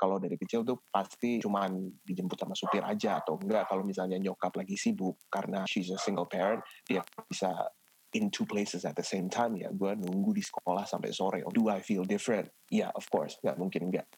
kalau dari kecil tuh pasti cuman dijemput sama supir aja atau enggak. Kalau misalnya nyokap lagi sibuk karena she's a single parent dia bisa in two places at the same time ya. Gue nunggu di sekolah sampai sore. Do I feel different? Ya yeah, of course. Nggak mungkin enggak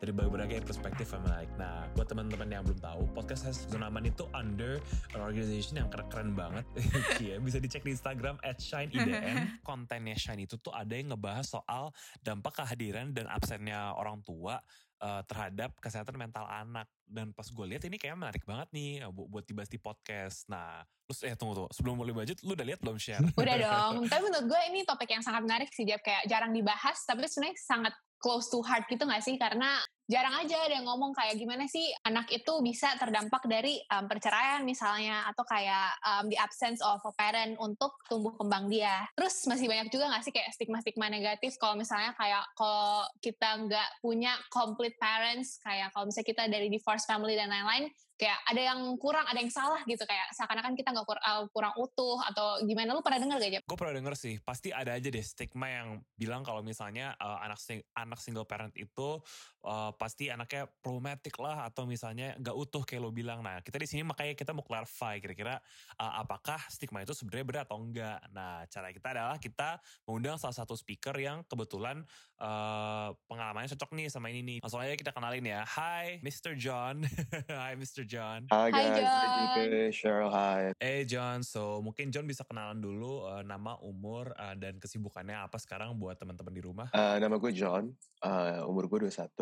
dari berbagai perspektif yang menarik. Nah, buat teman-teman yang belum tahu, podcast Hashtag Zona Aman itu under an organization yang keren-keren banget. ya, bisa dicek di Instagram at ShineIDN. Kontennya Shine itu tuh ada yang ngebahas soal dampak kehadiran dan absennya orang tua uh, terhadap kesehatan mental anak dan pas gue lihat ini kayak menarik banget nih buat, buat dibahas di podcast. Nah, terus eh tunggu tuh sebelum mulai budget, lu udah lihat belum share? Udah dong. tapi menurut gue ini topik yang sangat menarik sih, Jab. Kayak jarang dibahas, tapi sebenarnya sangat close to heart gitu gak sih? Karena jarang aja ada yang ngomong kayak gimana sih anak itu bisa terdampak dari um, perceraian misalnya atau kayak um, the absence of a parent untuk tumbuh kembang dia. Terus masih banyak juga gak sih kayak stigma-stigma negatif kalau misalnya kayak kalau kita nggak punya complete parents kayak kalau misalnya kita dari divorce family dan lain-lain kayak ada yang kurang, ada yang salah gitu kayak seakan-akan kita nggak kur uh, kurang utuh atau gimana lu pernah dengar gak Gue pernah denger sih, pasti ada aja deh stigma yang bilang kalau misalnya uh, anak sing anak single parent itu uh, pasti anaknya problematik lah atau misalnya nggak utuh kayak lo bilang. Nah kita di sini makanya kita mau clarify kira-kira uh, apakah stigma itu sebenarnya benar atau enggak. Nah cara kita adalah kita mengundang salah satu speaker yang kebetulan uh, pengalamannya cocok nih sama ini nih. Langsung aja kita kenalin ya. Hai Mr. John. Hai Mr. John. Hi guys, hi John. Cheryl, hi. Hey John, so mungkin John bisa kenalan dulu uh, nama, umur, uh, dan kesibukannya apa sekarang buat teman-teman di rumah? Uh, nama gue John, uh, umur gue 21.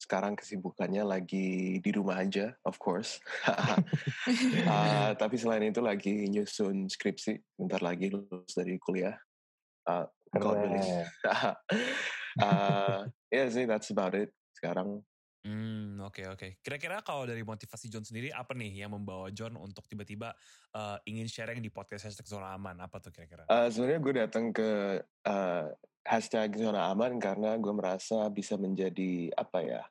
Sekarang kesibukannya lagi di rumah aja, of course. uh, tapi selain itu lagi nyusun skripsi, bentar lagi lulus dari kuliah. Uh, God willing. uh, yeah sih, that's about it sekarang. Hmm, oke oke. Kira-kira kalau dari motivasi John sendiri apa nih yang membawa John untuk tiba-tiba uh, ingin sharing di podcast hashtag zona aman? Apa tuh kira-kira? Uh, sebenarnya gue datang ke uh, hashtag zona aman karena gue merasa bisa menjadi apa ya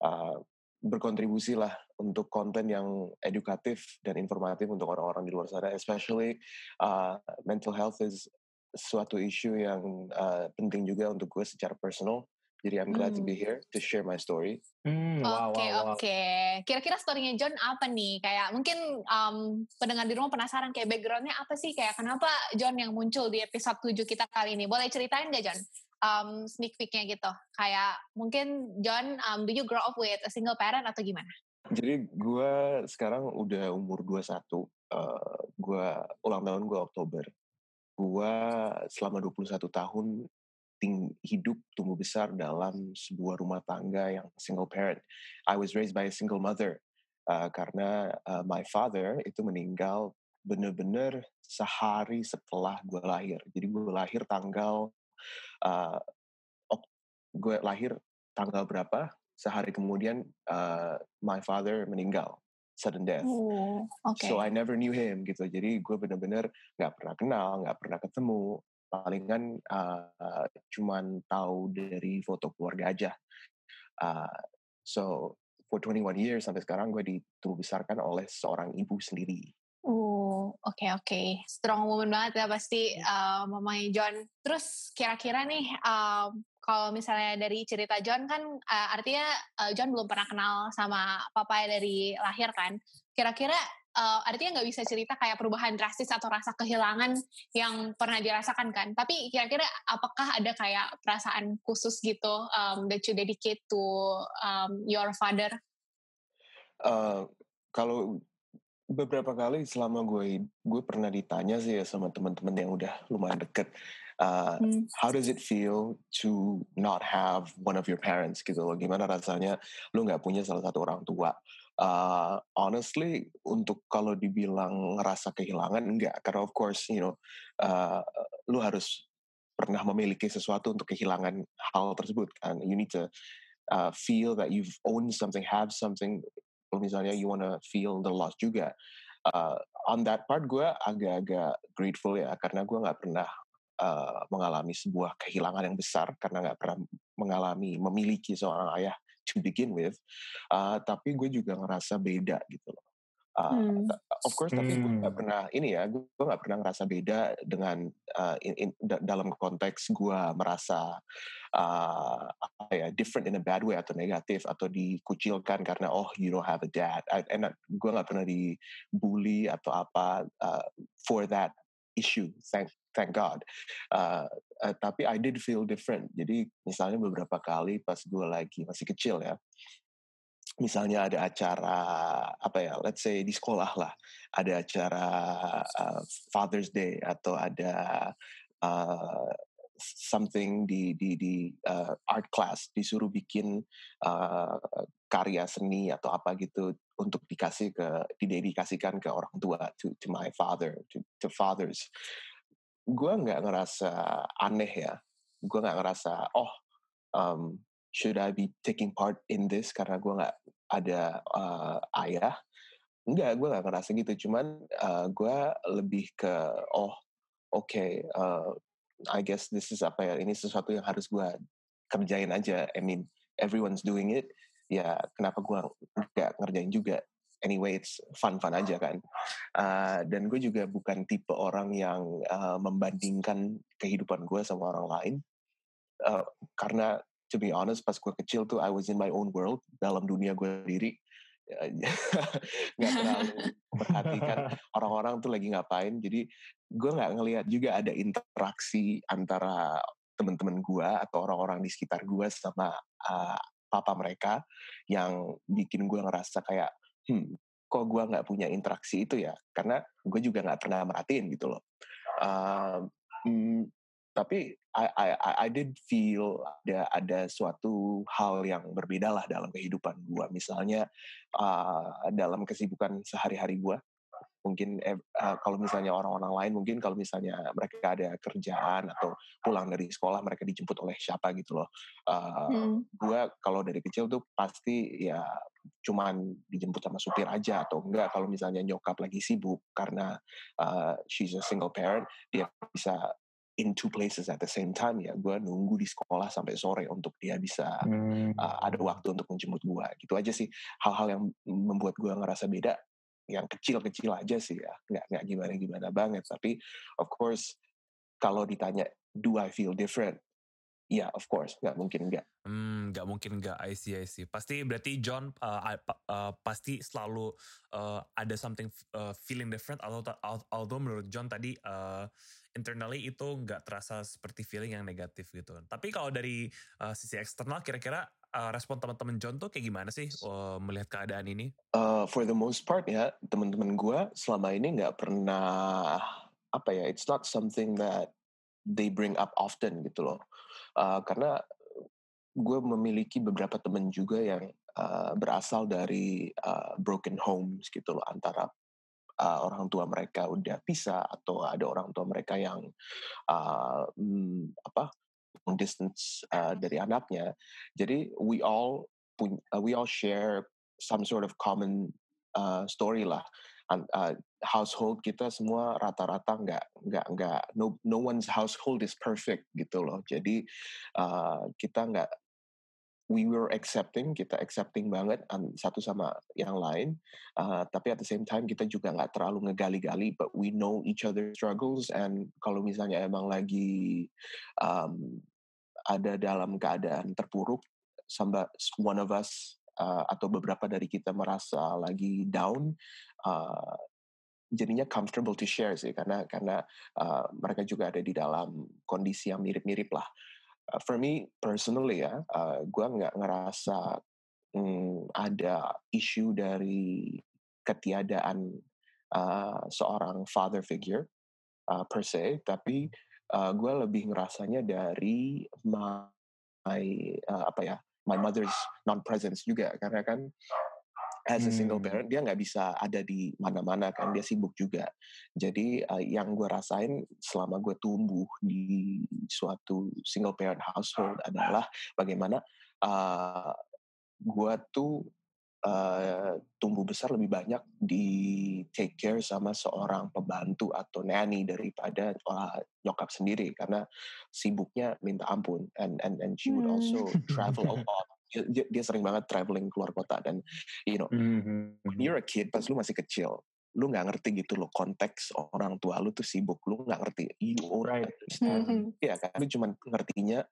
uh, berkontribusi lah untuk konten yang edukatif dan informatif untuk orang-orang di luar sana, especially uh, mental health is suatu isu yang uh, penting juga untuk gue secara personal jadi I'm glad hmm. to be here to share my story. Hmm, oke oke. Okay. Kira-kira storynya John apa nih? Kayak mungkin um, pendengar di rumah penasaran kayak backgroundnya apa sih? Kayak kenapa John yang muncul di episode 7 kita kali ini? Boleh ceritain gak John? Um, sneak peeknya gitu. Kayak mungkin John, um, do you grow up with a single parent atau gimana? Jadi gue sekarang udah umur 21. Uh, gue ulang tahun gue Oktober. Gue selama 21 tahun ting hidup tumbuh besar dalam sebuah rumah tangga yang single parent. I was raised by a single mother uh, karena uh, my father itu meninggal benar-benar sehari setelah gue lahir. Jadi gue lahir tanggal uh, gue lahir tanggal berapa? Sehari kemudian uh, my father meninggal sudden death. Oh, okay. So I never knew him gitu. Jadi gue benar-benar nggak pernah kenal, nggak pernah ketemu palingan uh, cuman tahu dari foto keluarga aja. Uh, so for 21 years sampai sekarang gue ditumbuh besarkan oleh seorang ibu sendiri. Oh, oke okay, oke. Okay. Strong woman banget ya pasti uh, mamanya John. Terus kira-kira nih uh, kalau misalnya dari cerita John kan uh, artinya uh, John belum pernah kenal sama papa dari lahir kan. Kira-kira uh, artinya nggak bisa cerita kayak perubahan drastis atau rasa kehilangan yang pernah dirasakan kan. Tapi kira-kira apakah ada kayak perasaan khusus gitu um, that you dedicate to um, your father? Uh, kalau beberapa kali selama gue gue pernah ditanya sih ya sama teman-teman yang udah lumayan deket uh, hmm. how does it feel to not have one of your parents gitu loh gimana rasanya lu nggak punya salah satu orang tua Uh, honestly, untuk kalau dibilang ngerasa kehilangan enggak, karena of course, you know, uh, lu harus pernah memiliki sesuatu untuk kehilangan hal tersebut kan. You need to uh, feel that you've owned something, have something. Kalau misalnya you wanna feel the loss juga. Uh, on that part gue agak-agak grateful ya, karena gue nggak pernah uh, mengalami sebuah kehilangan yang besar karena nggak pernah mengalami memiliki seorang ayah to begin with, uh, tapi gue juga ngerasa beda gitu loh. Uh, hmm. Of course, tapi gue gak hmm. pernah ini ya, gue gak pernah ngerasa beda dengan uh, in, in, dalam konteks gue merasa uh, apa ya different in a bad way atau negatif atau dikucilkan karena oh you don't have a dad. I, and gue gak pernah dibully atau apa uh, for that issue. Thank thank God. Uh, uh, tapi I did feel different. Jadi misalnya beberapa kali pas gue lagi masih kecil ya, misalnya ada acara apa ya, let's say di sekolah lah, ada acara uh, Father's Day atau ada uh, something di di di uh, art class disuruh bikin uh, karya seni atau apa gitu untuk dikasih ke didedikasikan ke orang tua to to my father to to fathers gue nggak ngerasa aneh ya gue nggak ngerasa oh um, should I be taking part in this karena gue nggak ada uh, ayah Enggak, gue gak ngerasa gitu. Cuman uh, gue lebih ke, oh oke, okay, uh, I guess this is apa ya, ini sesuatu yang harus gue kerjain aja. I mean, everyone's doing it. Ya, kenapa gue gak ngerjain juga? Anyway it's fun-fun aja kan. Uh, dan gue juga bukan tipe orang yang uh, membandingkan kehidupan gue sama orang lain. Uh, karena to be honest pas gue kecil tuh I was in my own world dalam dunia gue sendiri. nggak terlalu perhatikan orang-orang tuh lagi ngapain. Jadi gue nggak ngelihat juga ada interaksi antara teman-teman gue atau orang-orang di sekitar gue sama uh, papa mereka yang bikin gue ngerasa kayak hmm, kok gue nggak punya interaksi itu ya? Karena gue juga nggak pernah merhatiin gitu loh. Uh, mm, tapi I, I, I did feel ada ada suatu hal yang berbeda lah dalam kehidupan gue. Misalnya uh, dalam kesibukan sehari-hari gue, mungkin uh, kalau misalnya orang-orang lain mungkin kalau misalnya mereka ada kerjaan atau pulang dari sekolah mereka dijemput oleh siapa gitu loh. Uh, hmm. gue kalau dari kecil tuh pasti ya cuman dijemput sama supir aja atau enggak. Kalau misalnya nyokap lagi sibuk karena uh, she's a single parent dia bisa in two places at the same time ya. Gue nunggu di sekolah sampai sore untuk dia bisa hmm. uh, ada waktu untuk menjemput gue gitu aja sih. Hal-hal yang membuat gue ngerasa beda yang kecil-kecil aja sih ya nggak nggak gimana-gimana banget tapi of course kalau ditanya do I feel different Ya, yeah, of course, nggak mungkin nggak. Hmm, nggak mungkin nggak. I see, I see. Pasti berarti John uh, uh, pasti selalu uh, ada something uh, feeling different. Although, although menurut John tadi uh, internally itu nggak terasa seperti feeling yang negatif gitu. Tapi kalau dari uh, sisi eksternal, kira-kira uh, respon teman-teman John tuh kayak gimana sih uh, melihat keadaan ini? Uh, for the most part ya, teman-teman gue selama ini nggak pernah apa ya, it's not something that they bring up often gitu loh uh, karena gue memiliki beberapa teman juga yang uh, berasal dari uh, broken homes gitu loh antara uh, orang tua mereka udah pisah atau ada orang tua mereka yang uh, apa distance uh, dari anaknya. Jadi we all punya uh, we all share some sort of common uh, story lah. Uh, household kita semua rata-rata nggak nggak nggak no no one's household is perfect gitu loh. Jadi uh, kita nggak we were accepting kita accepting banget satu sama yang lain uh, tapi at the same time kita juga nggak terlalu ngegali-gali but we know each other struggles and kalau misalnya emang lagi um, ada dalam keadaan terpuruk sama one of us uh, atau beberapa dari kita merasa lagi down uh, jadinya comfortable to share sih karena karena uh, mereka juga ada di dalam kondisi yang mirip-mirip lah. Uh, for me personally ya, uh, gue nggak ngerasa um, ada isu dari ketiadaan uh, seorang father figure uh, per se, tapi uh, gue lebih ngerasanya dari my uh, apa ya my mother's non presence juga. Karena kan as a single Hmm. parent dia nggak bisa ada di mana-mana kan dia sibuk juga. Jadi uh, yang gue rasain selama gue tumbuh di suatu single parent household adalah bagaimana uh, gue tuh uh, tumbuh besar lebih banyak di take care sama seorang pembantu atau nanny daripada uh, nyokap sendiri. Karena sibuknya minta ampun and and and she would also travel a lot dia, dia- sering banget traveling keluar kota dan you know Mhm. when you're a kid pas lu masih kecil lu nggak ngerti gitu loh konteks orang tua lu tuh sibuk lu nggak ngerti you Right. understand Mhm. ya kan lu cuma ngertinya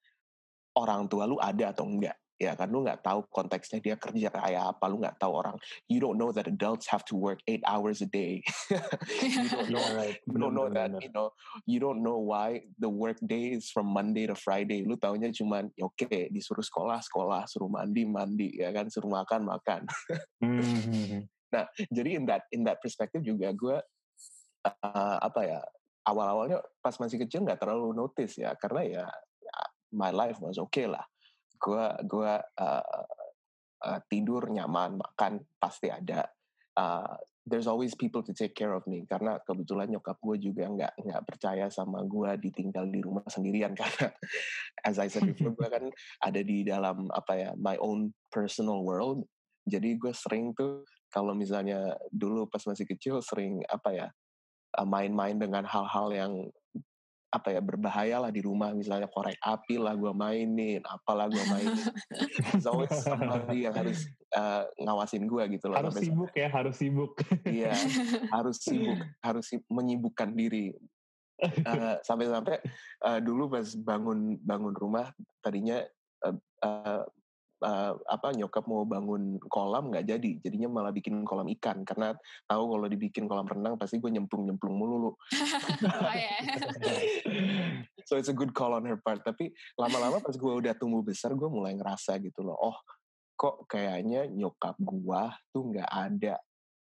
orang tua lu ada atau enggak ya kan lu nggak tahu konteksnya dia kerja kayak apa lu nggak tahu orang you don't know that adults have to work eight hours a day you don't know right. you don't know that you know you don't know why the work day is from Monday to Friday lu taunya cuman ya oke disuruh sekolah sekolah suruh mandi mandi ya kan suruh makan makan Mhm. jadi in that in that perspective juga gue uh, apa ya awal-awalnya pas masih kecil nggak terlalu notice ya karena ya ya, my life was okay lah gue gue uh, uh, tidur nyaman makan pasti ada. Uh, there's always people to take care of me karena kebetulan nyokap gue juga nggak nggak percaya sama gue ditinggal di rumah sendirian karena as I said before gue kan ada di dalam apa ya my own personal world. Jadi gue sering tuh kalau misalnya dulu pas masih kecil sering apa ya uh, main-main dengan hal-hal yang apa ya berbahaya lah di rumah misalnya korek api lah gue mainin apalah gue mainin There's always somebody yang harus uh, ngawasin gue gitu loh Harus sampai sibuk ya, harus sibuk. iya harus sibuk harus menyibukkan diri Eh, sampai-sampai eh, dulu pas bangun bangun rumah tadinya eh, eh, eh, apa nyokap mau bangun kolam nggak jadi jadinya malah bikin kolam ikan. Karena tahu kalau dibikin kolam renang pasti gue nyemplung nyemplung mulu oh ya so it's a good call on her part. Tapi lama-lama pas gue udah tumbuh besar gue mulai ngerasa gitu loh oh kok kayaknya nyokap gue tuh nggak ada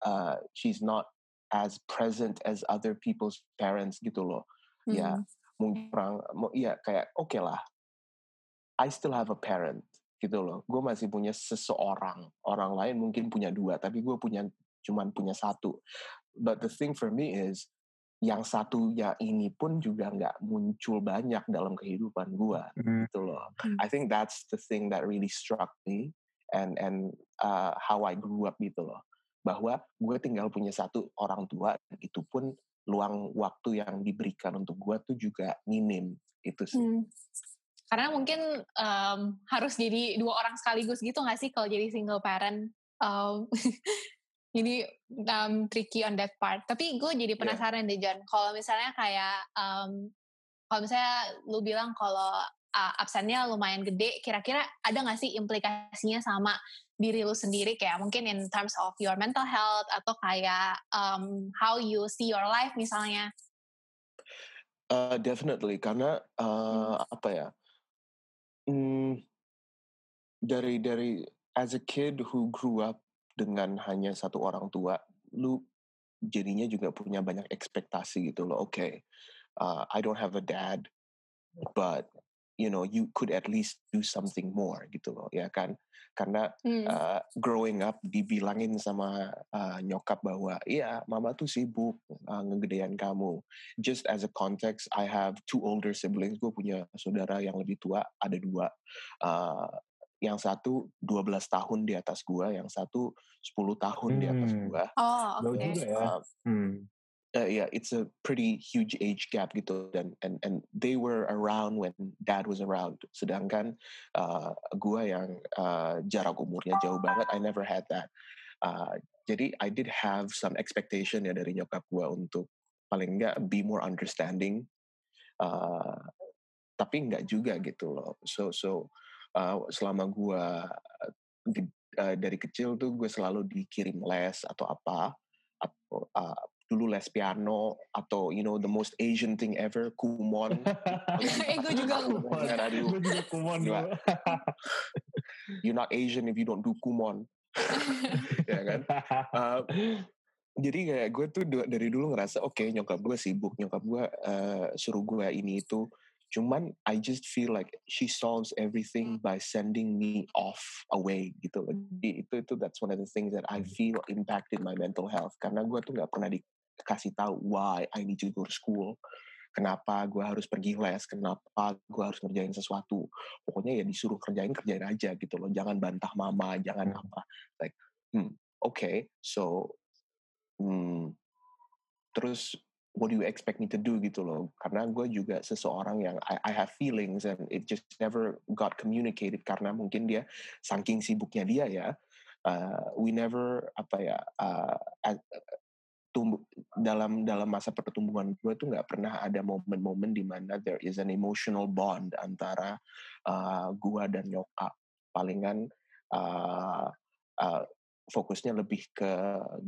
uh, she's not as present as other people's parents gitu loh. Ya Hmm. mungkin orang iya kayak oke lah I still have a parent gitu loh gue masih punya seseorang orang lain mungkin punya dua tapi gue punya cuman punya satu but the thing for me is yang satunya ini pun juga nggak muncul banyak dalam kehidupan gue Hmm. gitu loh Hmm. I think that's the thing that really struck me and and uh, how I grew up gitu loh bahwa gue tinggal punya satu orang tua dan itu pun luang waktu yang diberikan untuk gue tuh juga minim itu sih Hmm. Karena mungkin em, harus jadi dua orang sekaligus gitu nggak sih kalau jadi single parent? Um, ini um, tricky on that part. Tapi gue jadi penasaran deh John. Kalau misalnya kayak um, kalau misalnya lu bilang kalau uh, absennya lumayan gede, kira-kira ada nggak sih implikasinya sama diri lu sendiri kayak mungkin in terms of your mental health atau kayak um, how you see your life misalnya? Uh, definitely karena uh, apa ya hmm, dari dari as a kid who grew up dengan hanya satu orang tua lu jadinya juga punya banyak ekspektasi gitu loh oke uh, I don't have a dad but you know you could at least do something more gitu loh ya kan karena Hmm. uh, growing up dibilangin sama uh, nyokap bahwa iya mama tuh sibuk uh, ngegedean kamu just as a context I have two older siblings gue punya saudara yang lebih tua ada dua uh, yang satu 12 tahun di atas gua yang satu 10 tahun di atas Hmm. gua Oh, oke. juga ya. Uh, Hmm. Uh, yeah, it's a pretty huge age gap gitu dan and and they were around when dad was around. Sedangkan uh, gua yang uh, jarak umurnya jauh banget, I never had that. Uh, jadi I did have some expectation ya dari nyokap gua untuk paling enggak be more understanding. Uh, tapi enggak juga gitu loh. So so uh, selama gua uh, dari kecil tuh gue selalu dikirim les atau apa atau uh, dulu les piano atau you know the most Asian thing ever kumon. Eh gue juga Kumon. Dulu. Gue juga kumon you're not Asian if you don't do kumon. Ya kan? Uh, jadi kayak gue tuh dari dulu ngerasa oke nyokap gue sibuk nyokap gue uh, suruh gue ini itu. Cuman I just feel like she solves everything by sending me off away gitu loh. Jadi itu itu that's one of the things that I feel impacted my mental health. Karena gue tuh nggak pernah dikasih tahu why I need to go to school kenapa gue harus pergi les, kenapa gue harus ngerjain sesuatu. Pokoknya ya disuruh kerjain, kerjain aja gitu loh. Jangan bantah mama, jangan apa. Like, hmm, oke, okay, so, hmm, terus what do you expect me to do gitu loh. Karena gue juga seseorang yang I, I have feelings and it just never got communicated karena mungkin dia saking sibuknya dia ya. Uh, we never apa ya uh, tumbuh dalam dalam masa pertumbuhan gue tuh nggak pernah ada momen-momen di mana there is an emotional bond antara uh, gue dan nyokap palingan uh, uh, fokusnya lebih ke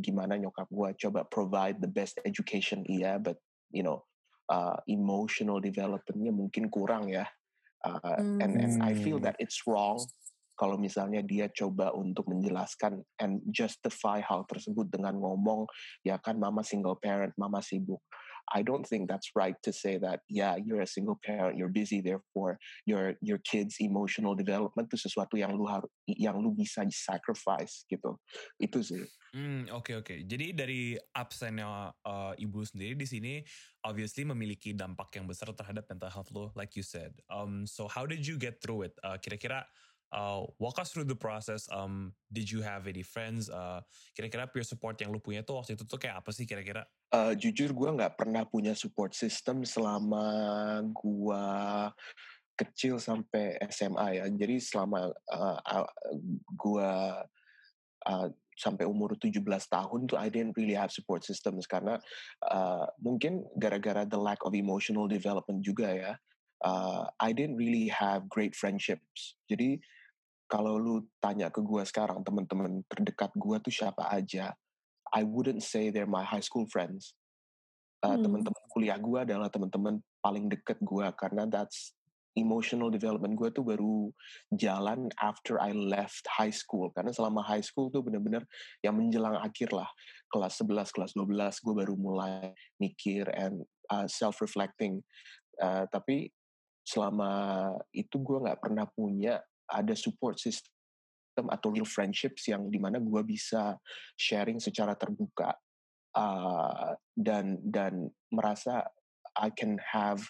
gimana nyokap gue coba provide the best education iya but you know uh, emotional developmentnya mungkin kurang ya uh, mm. and and I feel hmm. that it's wrong kalau misalnya dia coba untuk menjelaskan and justify hal tersebut dengan ngomong ya kan mama single parent, mama sibuk. I don't think that's right to say that yeah you're a single parent, you're busy, therefore your your kids emotional development itu sesuatu yang lu harus yang lu bisa sacrifice gitu. Itu sih. Hmm, oke okay, oke. Okay. Jadi dari absennya uh, ibu sendiri di sini obviously memiliki dampak yang besar terhadap mental health lo, like you said. Um, so how did you get through it? Uh, kira-kira Uh, walk us through the process. Um, did you have any friends? Uh, kira-kira peer support yang lu punya tuh waktu itu tuh kayak apa sih kira-kira? Uh, jujur gue nggak pernah punya support system selama gue kecil sampai SMA ya. Jadi selama uh, uh, gue uh, sampai umur 17 tahun tuh I didn't really have support systems karena uh, mungkin gara-gara the lack of emotional development juga ya. Uh, I didn't really have great friendships. Jadi kalau lu tanya ke gue sekarang teman-teman terdekat gue tuh siapa aja, I wouldn't say they're my high school friends. Uh, hmm. Teman-teman kuliah gue adalah teman-teman paling deket gue karena that's emotional development gue tuh baru jalan after I left high school karena selama high school tuh bener-bener yang menjelang akhir lah kelas 11 kelas 12 gue baru mulai mikir and uh, self reflecting uh, tapi selama itu gue nggak pernah punya ada support system atau real friendships yang di mana gue bisa sharing secara terbuka uh, dan dan merasa I can have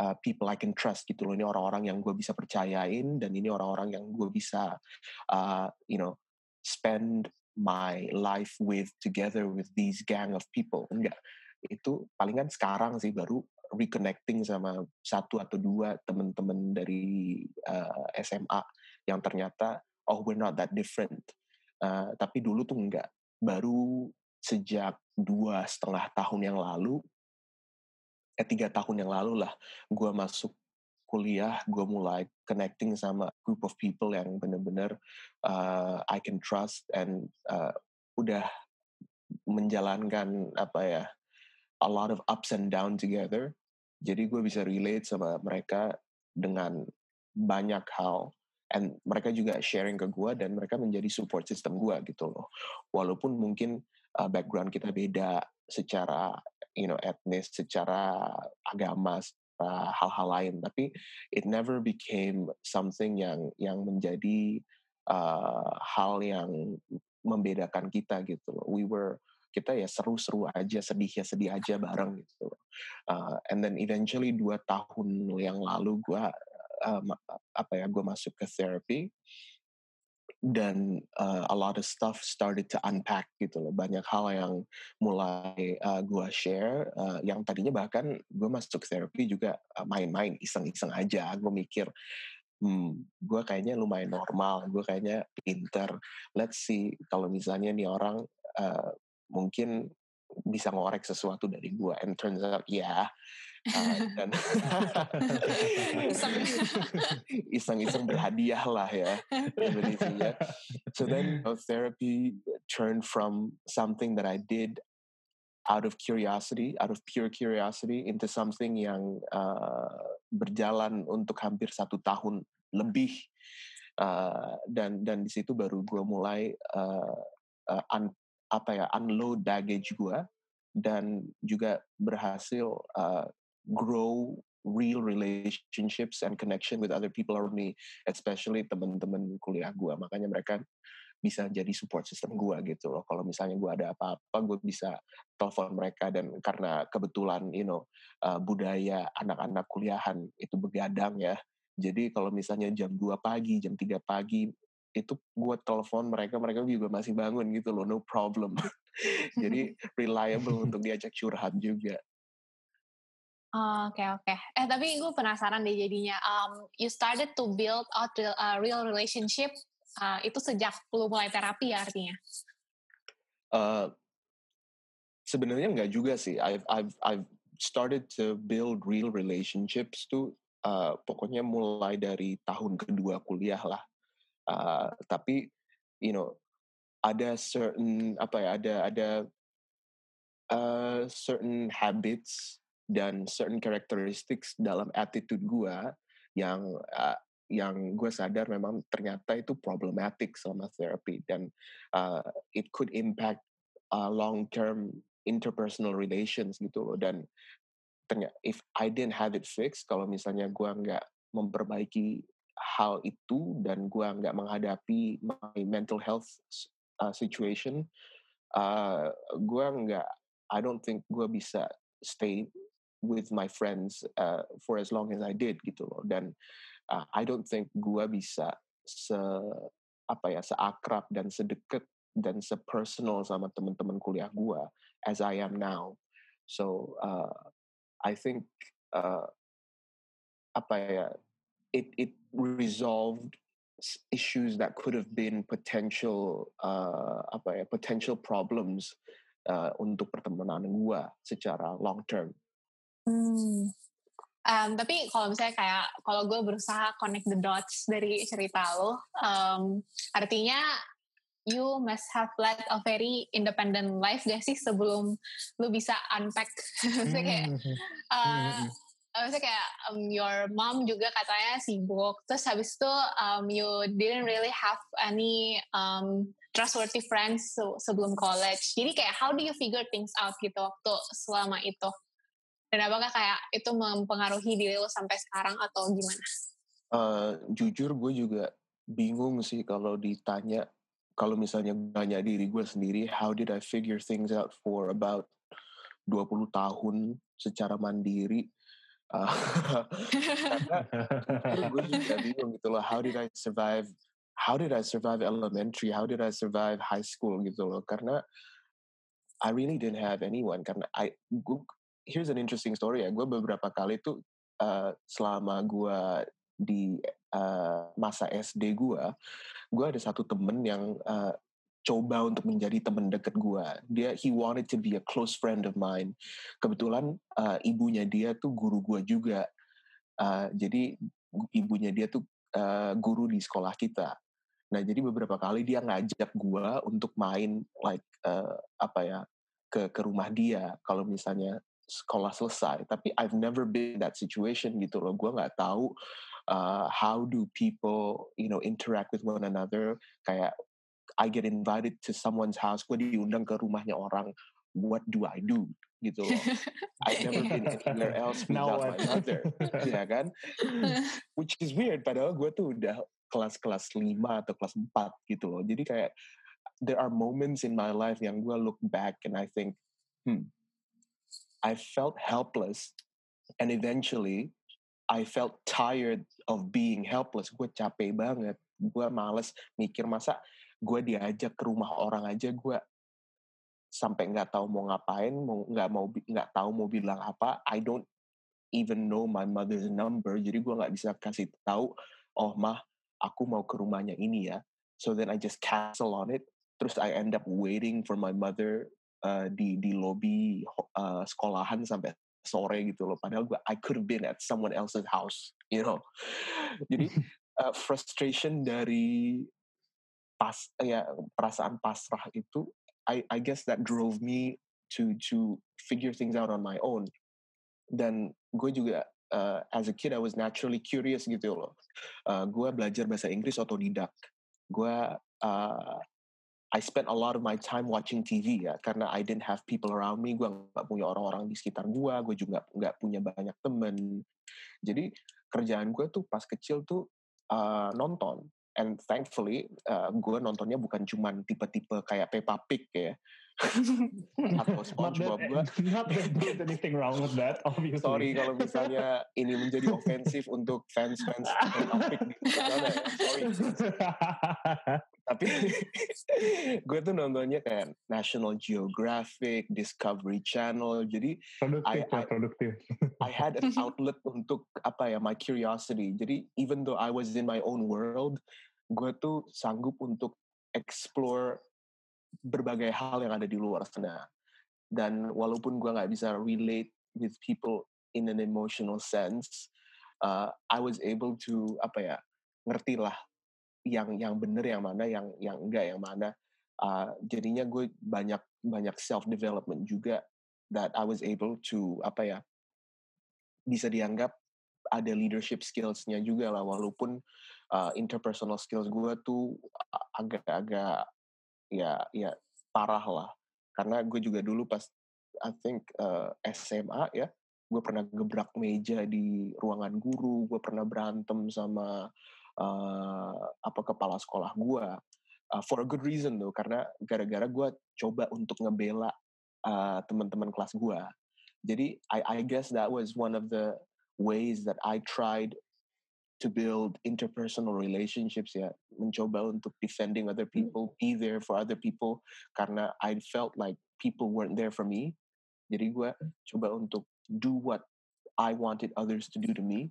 uh, people I can trust gitu loh. Ini orang-orang yang gue bisa percayain dan ini orang-orang yang gue bisa uh, you know spend my life with together with these gang of people. Enggak itu palingan sekarang sih baru reconnecting sama satu atau dua teman-teman dari uh, eh, SMA yang ternyata oh we're not that different. Uh, tapi dulu tuh enggak. Baru sejak dua setengah tahun yang lalu, eh tiga tahun yang lalu lah, gue masuk kuliah, gue mulai connecting sama group of people yang bener-bener uh, I can trust and uh, udah menjalankan apa ya a lot of ups and down together jadi gue bisa relate sama mereka dengan banyak hal. And mereka juga sharing ke gue dan mereka menjadi support system gue gitu loh. Walaupun mungkin uh, background kita beda secara you know etnis, secara agama, hal-hal lain. Tapi it never became something yang yang menjadi uh, hal yang membedakan kita gitu loh. We were kita ya seru-seru aja, sedih ya sedih aja bareng gitu. Uh, and then eventually dua tahun yang lalu gue uh, apa ya gue masuk ke therapy dan uh, a lot of stuff started to unpack gitu loh. Banyak hal yang mulai uh, gue share uh, yang tadinya bahkan gue masuk therapy juga main-main iseng-iseng aja. Gue mikir hmm, gue kayaknya lumayan normal gue kayaknya pinter. Let's see kalau misalnya nih orang uh, mungkin bisa ngorek sesuatu dari gue and turns out ya yeah. uh, dan iseng-iseng berhadiah lah ya Indonesia so then therapy turned from something that I did out of curiosity out of pure curiosity into something yang uh, berjalan untuk hampir satu tahun lebih. Uh, dan dan di situ baru gue mulai uh, uh, apa ya unload baggage gue dan juga berhasil uh, grow real relationships and connection with other people around me, especially teman-teman kuliah gue. Makanya mereka bisa jadi support system gue gitu loh. Kalau misalnya gue ada apa-apa, gue bisa telepon mereka dan karena kebetulan, you know, uh, budaya anak-anak kuliahan itu begadang ya. Jadi kalau misalnya jam 2 pagi, jam 3 pagi, itu gue telepon mereka, mereka juga masih bangun gitu loh, no problem. jadi reliable untuk diajak curhat juga. Oke okay, oke. Okay. Eh tapi gue penasaran deh jadinya. Um, you started to build out the uh, real relationship uh, itu sejak lu mulai terapi ya artinya? Uh, sebenarnya enggak juga sih. I've I've I've started to build real relationships tuh uh, pokoknya mulai dari tahun kedua kuliah lah. Uh, tapi you know ada certain apa ya ada ada uh, certain habits dan certain characteristics dalam attitude gue yang uh, yang gue sadar memang ternyata itu problematic selama therapy dan uh, it could impact uh, long term interpersonal relations gitu loh. Dan ternyata if I didn't have it fixed kalau misalnya gue nggak memperbaiki hal itu dan gue nggak menghadapi my mental health uh, situation uh, gue nggak I don't think gue bisa stay with my friends uh, for as long as I did gitu loh dan uh, I don't think gue bisa se apa ya seakrab dan sedekat dan sepersonal sama teman-teman kuliah gue as I am now. So uh, I think uh, apa ya it it resolved issues that could have been potential uh, apa ya potential problems uh, untuk pertemanan gue secara long term. Hmm. Um, tapi kalau misalnya kayak kalau gue berusaha connect the dots dari cerita lo, um, artinya you must have led a very independent life gak sih sebelum lu bisa unpack? kayak, uh, maksudnya kayak um, your mom juga katanya sibuk, terus habis itu um, you didn't really have any um, trustworthy friends sebelum college. Jadi kayak how do you figure things out gitu waktu selama itu? Dan apakah kayak itu mempengaruhi diri lo sampai sekarang atau gimana? Uh, jujur gue juga bingung sih kalau ditanya kalau misalnya banyak diri gue sendiri how did I figure things out for about 20 tahun secara mandiri karena gue juga bingung gitu loh how did I survive how did I survive elementary how did I survive high school gitu loh karena I really didn't have anyone karena I gue, here's an interesting story ya. Gue beberapa kali tuh uh, selama gue di uh, masa SD gue, gue ada satu temen yang uh, coba untuk menjadi teman dekat gue. Dia he wanted to be a close friend of mine. Kebetulan uh, ibunya dia tuh guru gue juga. Uh, jadi ibunya dia tuh uh, guru di sekolah kita. Nah jadi beberapa kali dia ngajak gue untuk main like uh, apa ya ke ke rumah dia kalau misalnya sekolah selesai tapi I've never been in that situation gitu loh gue nggak tahu uh, how do people you know interact with one another kayak I get invited to someone's house gue diundang ke rumahnya orang what do I do gitu loh I've never been anywhere else without my mother ya kan which is weird padahal gue tuh udah kelas-kelas 5 atau kelas 4 gitu loh jadi kayak there are moments in my life yang gue look back and I think hmm I felt helpless and eventually I felt tired of being helpless. Gue capek banget. Gue males mikir masa gue diajak ke rumah orang aja gue sampai nggak tahu mau ngapain, mau nggak mau nggak tahu mau bilang apa. I don't even know my mother's number. Jadi gue nggak bisa kasih tahu. Oh mah, aku mau ke rumahnya ini ya. So then I just cancel on it. Terus I end up waiting for my mother uh, di di lobby uh, sekolahan sampai sore gitu loh padahal gue I could have been at someone else's house you know jadi uh, frustration dari pas ya perasaan pasrah itu I I guess that drove me to to figure things out on my own. Dan gue juga uh, as a kid I was naturally curious gitu loh. Uh, gue belajar bahasa Inggris otodidak. Gue uh, I spent a lot of my time watching TV ya karena I didn't have people around me. Gue nggak punya orang-orang di sekitar gue gue juga nggak punya banyak temen. Jadi kerjaan gue tuh pas kecil tuh uh, nonton and thankfully uh, gue nontonnya bukan cuman tipe-tipe kayak Peppa Pig ya atau SpongeBob gue not that there's anything wrong with that obviously. Sorry kalau misalnya ini menjadi ofensif untuk fans-fans sana ya. sorry. Tapi gue tuh nontonnya kayak National Geographic, Discovery Channel, jadi produktif I- lah, I- produktif. I had an outlet untuk apa ya my curiosity. Jadi even though I was in my own world, gue tuh sanggup untuk explore berbagai hal yang ada di luar sana. Dan walaupun gue nggak bisa relate with people in an emotional sense, uh, I was able to apa ya ngerti lah yang yang bener yang mana, yang yang enggak yang mana. Uh, jadinya gue banyak banyak self development juga that I was able to apa ya bisa dianggap ada leadership skills-nya juga lah walaupun uh, interpersonal skills gue tuh agak-agak ya ya parah lah. Karena gue juga dulu pas I think uh, SMA ya gue pernah gebrak meja di ruangan guru gue pernah berantem sama uh, apa kepala sekolah gue uh, for a good reason tuh karena gara-gara gue coba untuk ngebela uh, teman-teman kelas gue. Jadi I, I guess that was one of the ways that I tried to build interpersonal relationships ya mencoba untuk defending other people be there for other people karena I felt like people weren't there for me jadi gue coba untuk do what I wanted others to do to me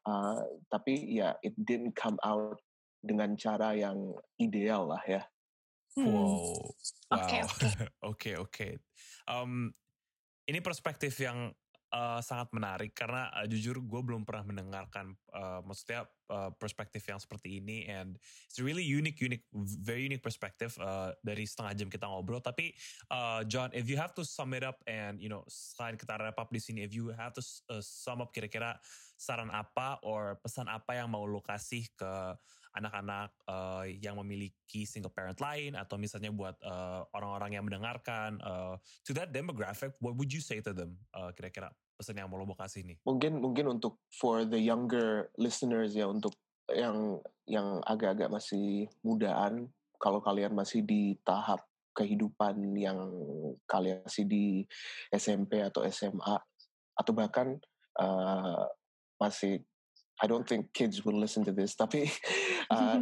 Uh, tapi ya it didn't come out dengan cara yang ideal lah ya Hmm. Wow. Oke, Wow. Oke, oke. Um, ini perspektif yang uh, sangat menarik. Karena uh, jujur gue belum pernah mendengarkan uh, maksudnya uh, perspektif yang seperti ini. And it's really unique unique very unique perspective uh, dari setengah jam kita ngobrol. Tapi uh, John if you have to sum it up and you know selain kita wrap up di sini if you have to uh, sum up kira-kira saran apa or pesan apa yang mau lo kasih ke anak-anak uh, yang memiliki single parent lain atau misalnya buat uh, orang-orang yang mendengarkan uh, to that demographic what would you say to them? Uh, kira-kira pesan yang mau lo kasih nih mungkin mungkin untuk for the younger listeners ya untuk yang yang agak-agak masih mudaan kalau kalian masih di tahap kehidupan yang kalian masih di SMP atau SMA atau bahkan uh, masih I don't think kids will listen to this tapi uh,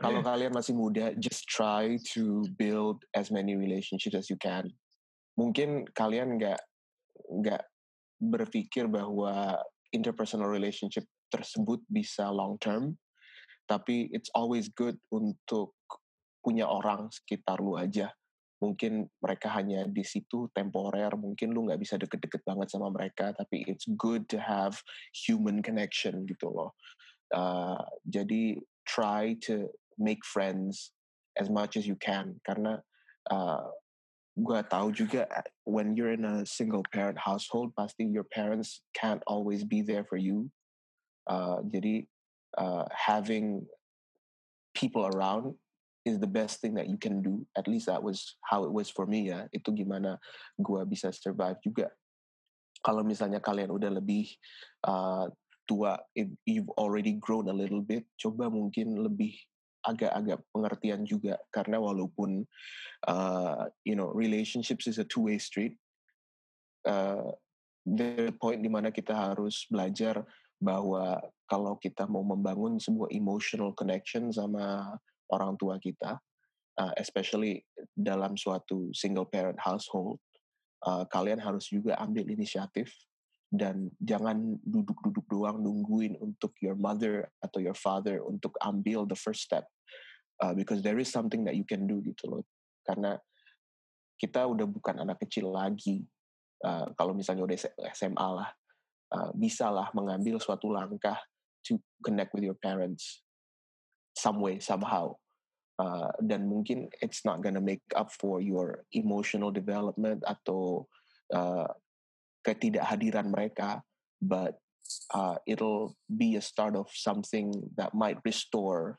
kalau kalian masih muda just try to build as many relationships as you can. Mungkin kalian nggak nggak berpikir bahwa interpersonal relationship tersebut bisa long term tapi it's always good untuk punya orang sekitar lu aja mungkin mereka hanya di situ temporer mungkin lu nggak bisa deket-deket banget sama mereka tapi it's good to have human connection gitu loh. Uh, jadi try to make friends as much as you can karena uh, gue tahu juga uh, when you're in a single parent household pasti your parents can't always be there for you. Uh, jadi uh, having people around is the best thing that you can do. At least that was how it was for me ya. Itu gimana gue bisa survive juga. Kalau misalnya kalian udah lebih uh, tua you've already grown a little bit coba mungkin lebih agak-agak pengertian juga. Karena walaupun uh, you know relationships is a two way street uh, the point di mana kita harus belajar bahwa kalau kita mau membangun sebuah emotional connection sama orang tua kita uh, especially dalam suatu single parent household uh, kalian harus juga ambil inisiatif dan jangan duduk-duduk doang nungguin untuk your mother atau your father untuk ambil the first step uh, because there is something that you can do gitu loh. Karena kita udah bukan anak kecil lagi uh, kalau misalnya udah SMA lah uh, bisa lah mengambil suatu langkah to connect with your parents some way somehow uh, dan mungkin it's not gonna make up for your emotional development atau uh, ketidakhadiran mereka, but uh, it'll be a start of something that might restore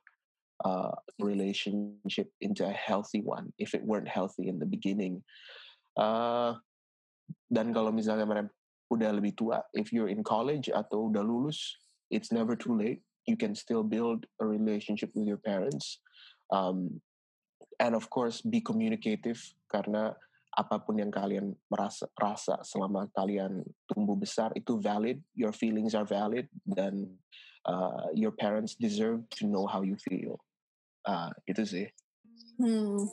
uh, relationship into a healthy one if it weren't healthy in the beginning. Uh, dan kalau misalnya mereka udah lebih tua, if you're in college atau udah lulus, it's never too late. You can still build a relationship with your parents. Um, and of course, be communicative karena apapun yang kalian merasa rasa selama kalian tumbuh besar itu valid, your feelings are valid dan uh, your parents deserve to know how you feel. Uh, itu sih. Hmm.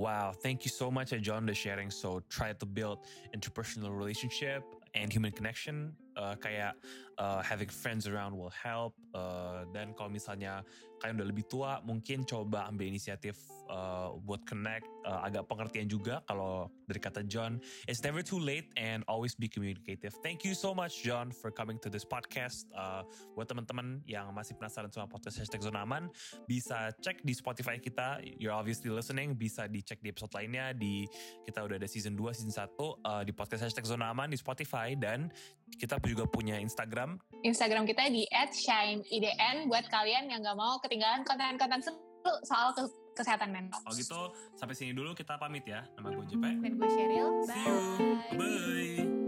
Wow, thank you so much, John, the sharing. So try to build interpersonal relationship and human connection. Uh, kayak uh, having friends around will help. Uh, dan kalau misalnya kalian udah lebih tua, mungkin coba ambil inisiatif uh, buat connect. Uh, agak pengertian juga kalau dari kata John, it's never too late and always be communicative. Thank you so much, John, for coming to this podcast. Uh, buat teman-teman yang masih penasaran sama podcast hashtag Zona Aman, bisa cek di Spotify kita. You're obviously listening. Bisa dicek di episode lainnya. Di kita udah ada season 2, season 1 uh, di podcast hashtag Zona Aman di Spotify dan kita juga punya Instagram. Instagram kita di @shineidn buat kalian yang nggak mau ketinggalan konten-konten seru soal ke- kesehatan mental. Kalau gitu sampai sini dulu kita pamit ya. Nama gue JP. Dan gue Cheryl. See you. Bye.